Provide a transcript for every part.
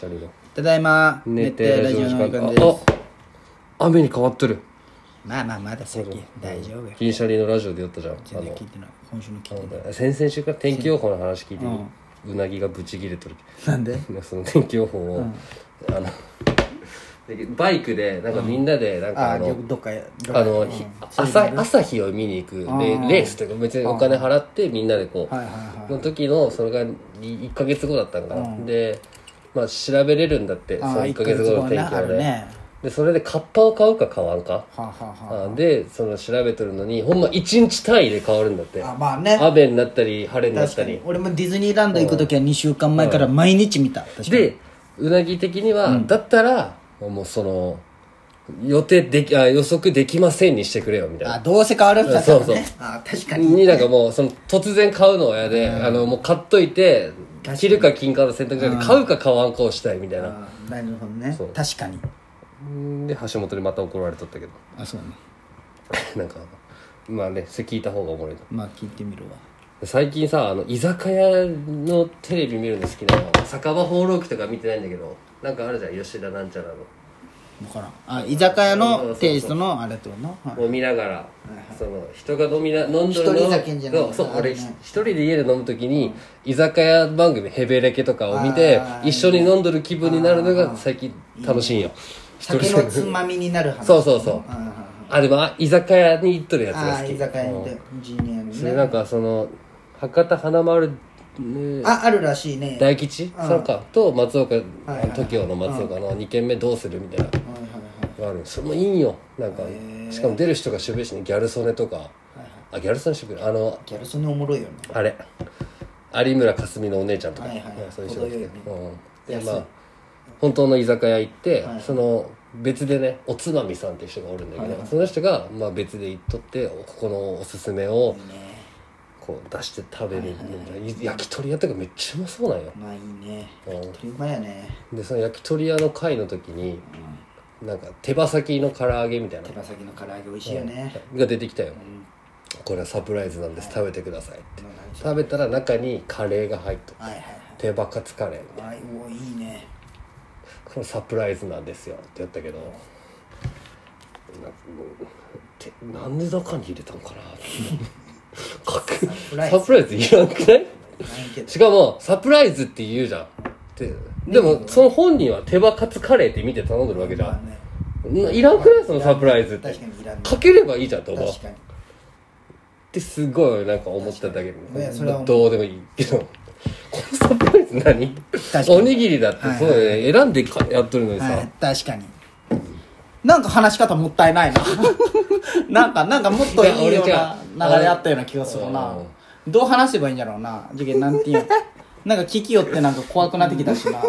シャリのただいま熱帯ラジオの時間。です。あ雨に変わっとる。まあまあまだ先大丈夫よ銀シャリのラジオでやったじゃん。あ全然聞いてない今週の聞いてな。いの先々週から天気予報の話聞いてみうなぎがブチギレとる。なんで？その天気予報を、あのでバイクでなんかみんなでなんかあの、あの、うん。ひ朝朝日を見に行く。レレースというか別にお金払ってみんなでこう、はいはいはいの時のそれが1か月後だったんかな、で、まあ、調べれるんだってそあの1か月後の天気あをね。でそれでカッパを買うか買わんか？はあ、はあはあ。でその調べてるのにほんま1日単位で変わるんだって。あ、あまあね。雨になったり晴れになったり。俺もディズニーランド行く時は2週間前から毎日見た。確かに。でうなぎ的には、だったらもうその予定できあ予測できませんにしてくれよみたいな。あどうせ変わるんだからそうそう。ねあ確かに。になんかもうその突然買うのは嫌で、あのもう買っといてかに。着るか金かの選択じゃなくて買うか買わんかをしたいみたいな。あなるほどね。そう。確かに。で橋本にまた怒られとったけど。あそうね。なんかまあねそれ聞いた方がおもろいなまあ聞いてみるわ。最近さあの居酒屋のテレビ見るの好きなの酒場放浪記とか見てないんだけどなんかあるじゃん吉田なんちゃらの分からん。あ居酒屋のテイストのあれってこと？のはい。を見ながら、その人が飲みな飲んどるの？一人酒じゃない。そうそう俺一人で家で飲む時に、居酒屋番組ヘベレケとかを見て一緒に飲んどる気分になるのが最近楽しいんよ。一人酒のつまみになる話。そうそうそう。あでもあ居酒屋に行っとるやつが好き。居酒屋にいてジーニアにね。それなんかその博多華丸、ね、ああるらしいね。大吉？さん。か。と松岡 TOKIO の松岡の2軒目どうするみたいな。はいはいのがある。それもいいんよ。なんかしかも出る人が渋いしね。ギャル曽根とか。あギャル曽根渋い。あのギャル曽根おもろいよね。あれ。有村架純のお姉ちゃんとか、はいはい。はいそういう人が来て、でまあ本当の居酒屋行って、その別でねおつまみさんっていう人がおるんだけど、その人が、まあ、別で行っとってここのおすすめをこう出して食べる、焼き鳥屋とかめっちゃうまそうなんよ、まあいいね。うん。鳥うまいやね。でその焼き鳥屋の会の時に、なんか手羽先の唐揚げみたいな。手羽先の唐揚げ美味しいよね。が出てきたよ、これはサプライズなんです。食べてくださいって。食べたら中にカレーが入っとるはいはい手羽カツカレー。みたいなはいはいね。これサプライズなんですよって言ったけどなてなんで中に入れたんかなかくプライズサプライズいらんくない？しかもサプライズって言うじゃん。ででもその本人は手羽カツカレーって見て頼んでるわけじゃまあん、ねないらんくない？そのサプライズって。確かければいいじゃんと思うってすごいなんか思っただけいやそれは思うどうでもいいけど。このサプライズ何？おにぎりだってそうだよね。選んでかやっとるのにさ、はい確かに。なんか話し方もったいないな。なんかなんかもっといいような流れあったような気がするなどう話せばいいんやろうな。次元なんていうの。なんか聞きよってなんか怖くなってきたしな。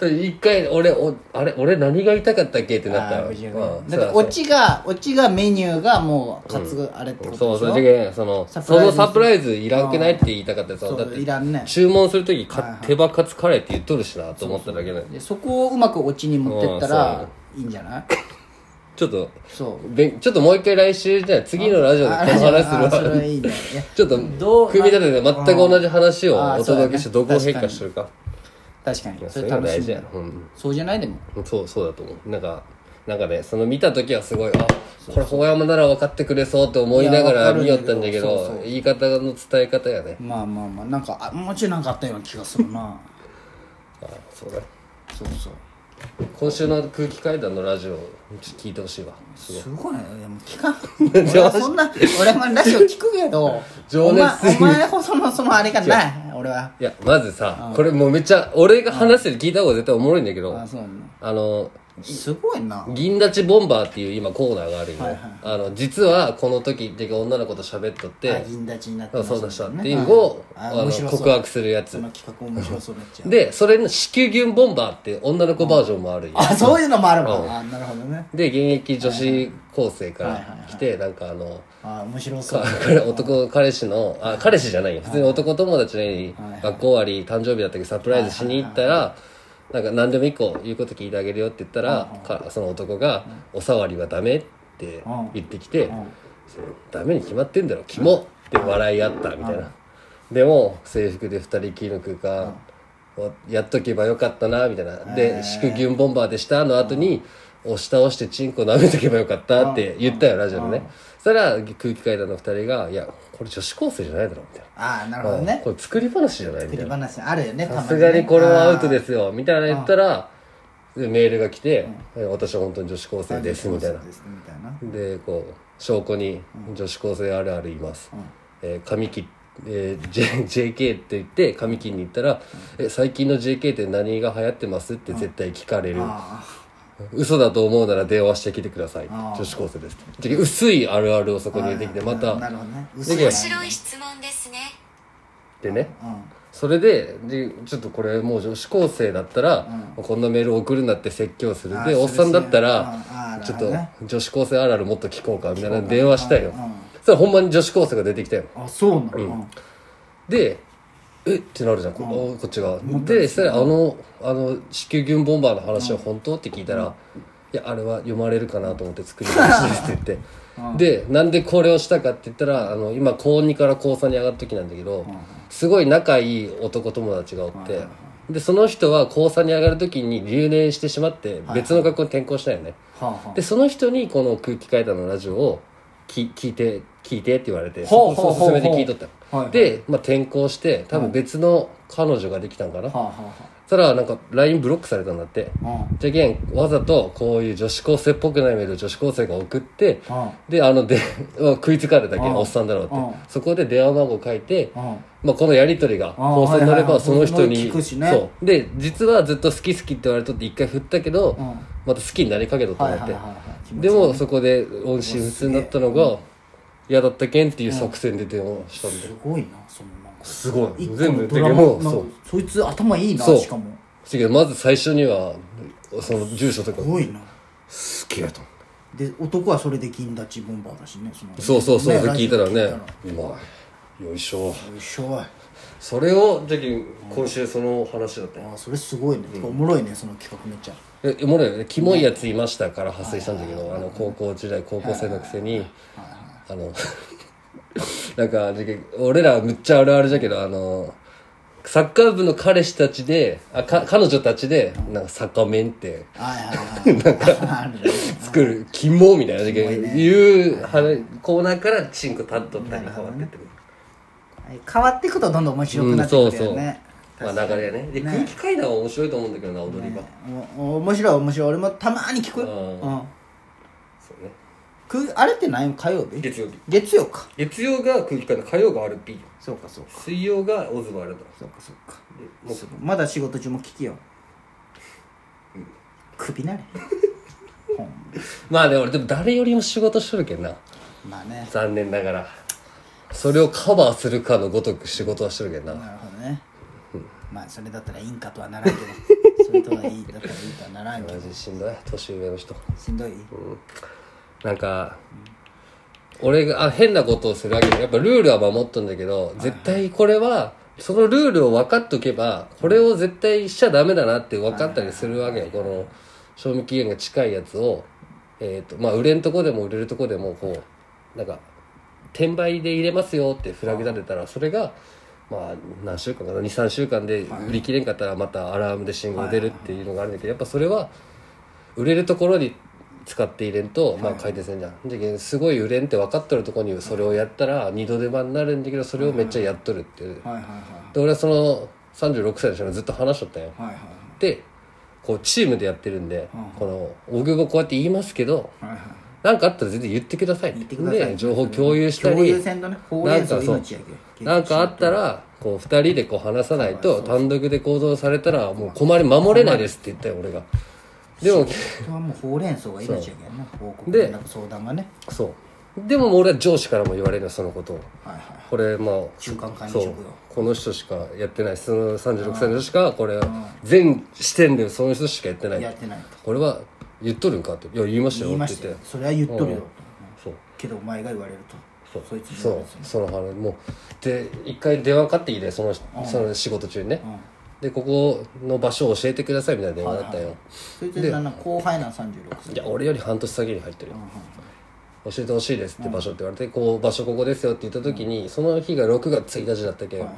一回俺おあれ俺何が言いたかったっけってなった。よあー無事よね。うんだってオチがオチがメニューがもうカツあれってことそうでしょ？そう次元そのサプライズそのサプライズいらんくないって言いたかった。よそうだっていらんね。注文する時かはいはい手羽カツカレーって言っとるしなと思っただけででそこをうまくオチに持ってったうらいいんじゃない？ちょっとそう。ちょっともう一回来週じゃあ次のラジオでこの話あそれするわいいね。いや ちょっとどう組み立てて全く同じ話をお届けしてどこを変化してるか。確かに。そそれがれ楽しみ大事やうんそうじゃないでも。そうそうだと思う。なんかなんかねその見た時はすごいあこれ大山なら分かってくれそうって思いながいやわかるら見よったんだけどそうそう。言い方の伝え方やね。まあまあまあ。なんかあもうちょいなんかあったような気がするな。あそうだそうそう今週の空気階段のラジオ聞いてほしいわ。すごい。すごいね。でも聞かん。俺はそんな俺もラジオ聞くけど情熱お前お前ほどのそのあれがない俺は。いやまずさこれもうめっちゃ俺が話してる聞いた方が絶対おもろいんだけどあそうなのあのすごいな。銀立ちボンバーっていう今コーナーがあるよ、はいはい。あの実はこの時って女の子と喋っとってあ銀立ちになってそうだしたっていいうのをああの告白するやつ。そでそれの子宮ギュンボンバーって女の子バージョンもあるよ。あそういうのもあるうん。わあなるほどね。で現役女子高生から来てなんかあのあ面白そう。男彼氏のあ彼氏じゃないよ。普通に男友達に学校終わり誕生日だったけどサプライズしに行ったらなんか何でも一個言うこと聞いてあげるよって言ったらかその男が「お触りはダメ」って言ってきて「そうダメに決まってんだろキモ!」って笑い合ったみたいな。でも制服で二人きりの空間やっとけばよかったなみたいな。で「祝儀ボンバーでした」の後に「押し倒してチンコ舐めとけばよかった」って言ったよラジオでね。そしたら空気階段の二人が「いやこれ女子高生じゃないだろ」みたいああなるほな、どね。これ作り話じゃないみ作りたいな。話あるよねさね。すがにこれはアウトですよみたいな言ったらでメールが来て「え私は本当に女子高生です」みたいなですみたいな。でこう証拠に女子高生あるあるいます、えー髪切えー J JK って言って髪切りに行ったら「え最近の JK って何が流行ってます?」って絶対聞かれる。あ嘘だと思うなら電話してきてください。女子高生です。で薄いあるあるをそこに入れてきてまあた面白い質問ですね。でね。うん。それででちょっとこれもう女子高生だったら、こんなメール送るなって説教する。でおっさんだったうん。らちょっと女子高生あるあるもっと聞こうかみたいな電話したようん。うんそしたらほんまに女子高生が出てきたよ。あそうなの。うん。でえ？ってなるじゃん。こ,、こっちが。でそしたらあのあの子宮ギュンボンバーの話は本当？って聞いたら「いやあれは読まれるかなと思って作り話です」って言って。でなんでこれをしたかって言ったらあの今高2から高3に上がる時なんだけどすごい仲いい男友達がおってでその人は高3に上がる時に留年してしまって別の学校に転校したよね。でその人にこの空気階段のラジオをき聞いて聞いてって言われてほうほうほうほう。勧めて聞いとった。のはいはい。で、まあ、転校して多分別の彼女ができたんかな、あはあはそしたらなんか LINE ブロックされたんだって。あはあ。じゃけんわざとこういう女子高生っぽくないメールを女子高生が送ってあ。であので 食いつかれたけうんんおっさんだろうって。うんそこで電話番号書いてうんまあ、このやり取りが放送になればはいはいはい。その人に聞くしね。そう。で実はずっと好き好きって言われとって一回振ったけどうん。また好きになりかけとったんだって。はいはいはいはいでもそこで音信不通になったのが嫌だったけんっていう作戦で電話したんだよ。すごいなそのなんか。すごい。一個全部のドラマもうそう。なんかそいつ頭いいなそう。しかも。だけどまず最初にはその住所とか。すごいな。すげえとで男はそれで銀立ちボンバーだしねその。そうそうそう、ねで聞いたらね。ラジオ聞いうまい。よいしょ。よいしょいそれをじゃけん今週その話だったよ。あそれすごいね、おもろいねその企画めっちゃ。えおもろいよね。キモいやついましたから発生したんだけどあの高校時代高校生のくせに。あの なんか俺らむっちゃあるあるじゃけどあのサッカー部の彼氏たちであか彼女たちでなんかサッカーメンってなんか作るキモみたいないう話コーナーからチンコ立っとったり変わってって変わっていくとどんどん面白くなってくるよね、まあ流れやね。で空気階段は面白いと思うんだけどな踊り場おお面白い面白い。俺もたまに聞く。ううん。んそうね。くあれって何火曜日？月曜日。月曜か。月曜が空気階段。火曜が RP そうかそうか。水曜がオズワルド。そうかそうか。でもう。まだ仕事中も聞きよ首なれ。ま。あね俺でも誰よりも仕事しとるけんな。まあね。残念ながらそれをカバーするかのごとく仕事はしとるけんな。なるほどね。まあそれだったらいいんかとはならんけど。それとはいいだったらいいとはならんけマどジしんどい。年上の人。しんどい？なんか俺があ変なことをするわけでやっぱルールは守っとんだけど絶対これはそのルールを分かっとけばこれを絶対しちゃダメだなって分かったりするわけよ。この賞味期限が近いやつをえっ、とまあ売れんとこでも売れるとこでもこうなんか転売で入れますよってフラグ立てたらそれがまあ何週間かな23週間で売り切れんかったらまたアラームで信号出るっていうのがあるんだけどやっぱそれは売れるところに使って入れんと、まあ回転せんじゃん。すごい売れんって分かっとるところにそれをやったら二度手間になるんだけどそれをめっちゃやっとるっていう。で俺はその36歳の人がずっと話しとったよ。でこうチームでやってるんで、この大久保こうやって言いますけどはいはいなんかあったら全然言ってください言ってください。で情報共有したり共有せんとねほうれん草なんかそう命やけなんかあったらこう二人でこう話さないと単独で行動されたらもう困り守れないですって言ったよ俺が。でもはもうほうれん草が命やけんね報告で連絡相談がね。そう。でも俺は上司からも言われるよそのこと。をはいはい。これまあ中間管理職よ。この人しかやってない。その36歳の人しかこれ全視点でその人しかやってない。やってないと。これは言っとるんかって「いや言いましたよ」言いまって言って。それは言っとるよ。とそう。けどお前が言われると。そう。そいつにそう言われるとその話もう。で一回電話かかってきてそのその仕事中にね。でここの場所を教えてくださいみたいな電話だったよ。そいつなんな後輩なん36歳。いや俺より半年先に入ってるよ。教えてほしいですって場所って言われてこう場所ここですよって言った時にその日が6月1日だったけん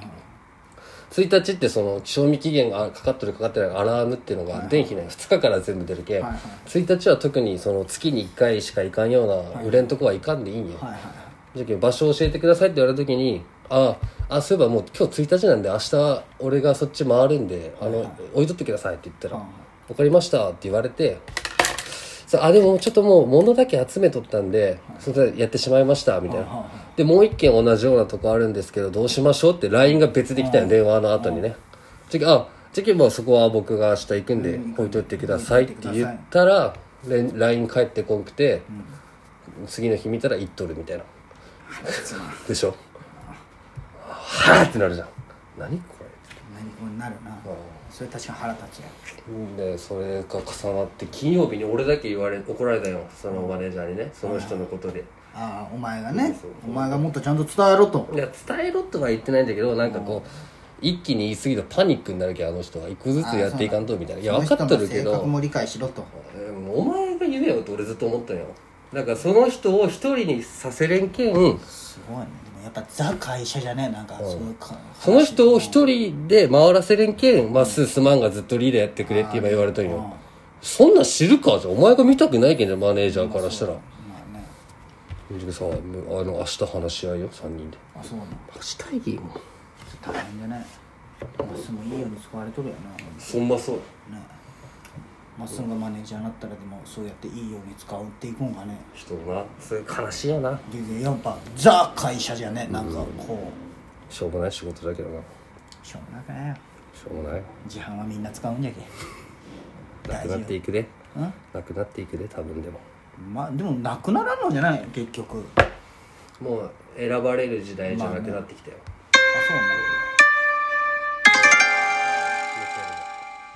1日ってその賞味期限がかかってるかかってないアラームっていうのが電気ね2日から全部出るけん、はいはい。1日は特にその月に1回しか行かんような売れんとこは行かんでいいんよ、はいはいじゃけん場所教えてくださいって言われた時にああそういえばもう今日1日なんで明日俺がそっち回るんであの、置いとってくださいって言ったらはい「分かりました」って言われてさあでもちょっともう物だけ集めとったんで、それでやってしまいましたみたいな、でもう一件同じようなとこあるんですけどどうしましょうって LINE が別で来たよ、電話の後にね、じゃけあじゃけもうそこは僕が明日行くんで置いといてくださいって言ったられ LINE 返ってこんくて、次の日見たら行っとるみたいな。でしょ？はぁってなるじゃん。何これ？何こうなるなそれ確かに腹立つやでそれが重なって金曜日に俺だけ言われ怒られたよ。そのマネージャーにね。その人のことで。ああお前がね。お前がもっとちゃんと伝えろと。いや伝えろとは言ってないんだけどなんかこう一気に言い過ぎるとパニックになるけどあの人は一個ずつやっていかんとみたいな。いや分かっとるけど。性格も理解しろと。えーもうお前が言えよって俺ずっと思ったよ。だからその人を一人にさせれんけんすごいねやっぱザ会社じゃねなんかそういうかその人を一人で回らせれんけんまっすーすまんがずっとリーダーやってくれって今言われたんよ。そんなん知るか？じゃあお前が見たくないけんじゃんマネージャーからしたら。まあね。じゃあさあの明日話し合いよ3人で。あそうなの。マジ大義も大変じゃない？まっすぐもいいように使われとるよな。そんまそう。ねまっすぐがマネージャーになったらでもそうやっていいように使うっていくんがね。人なそれ悲しいよな。でやっぱザ会社じゃねなんかこうしょうもない仕事だけどな。しょうがないかなよしょうもない。自販はみんな使うんじゃけ。なくなっていくでうん？なくなっていくで多分でも。まあでもなくならんのじゃない？結局。あもう選ばれる時代じゃなくなってきたよ、そうなの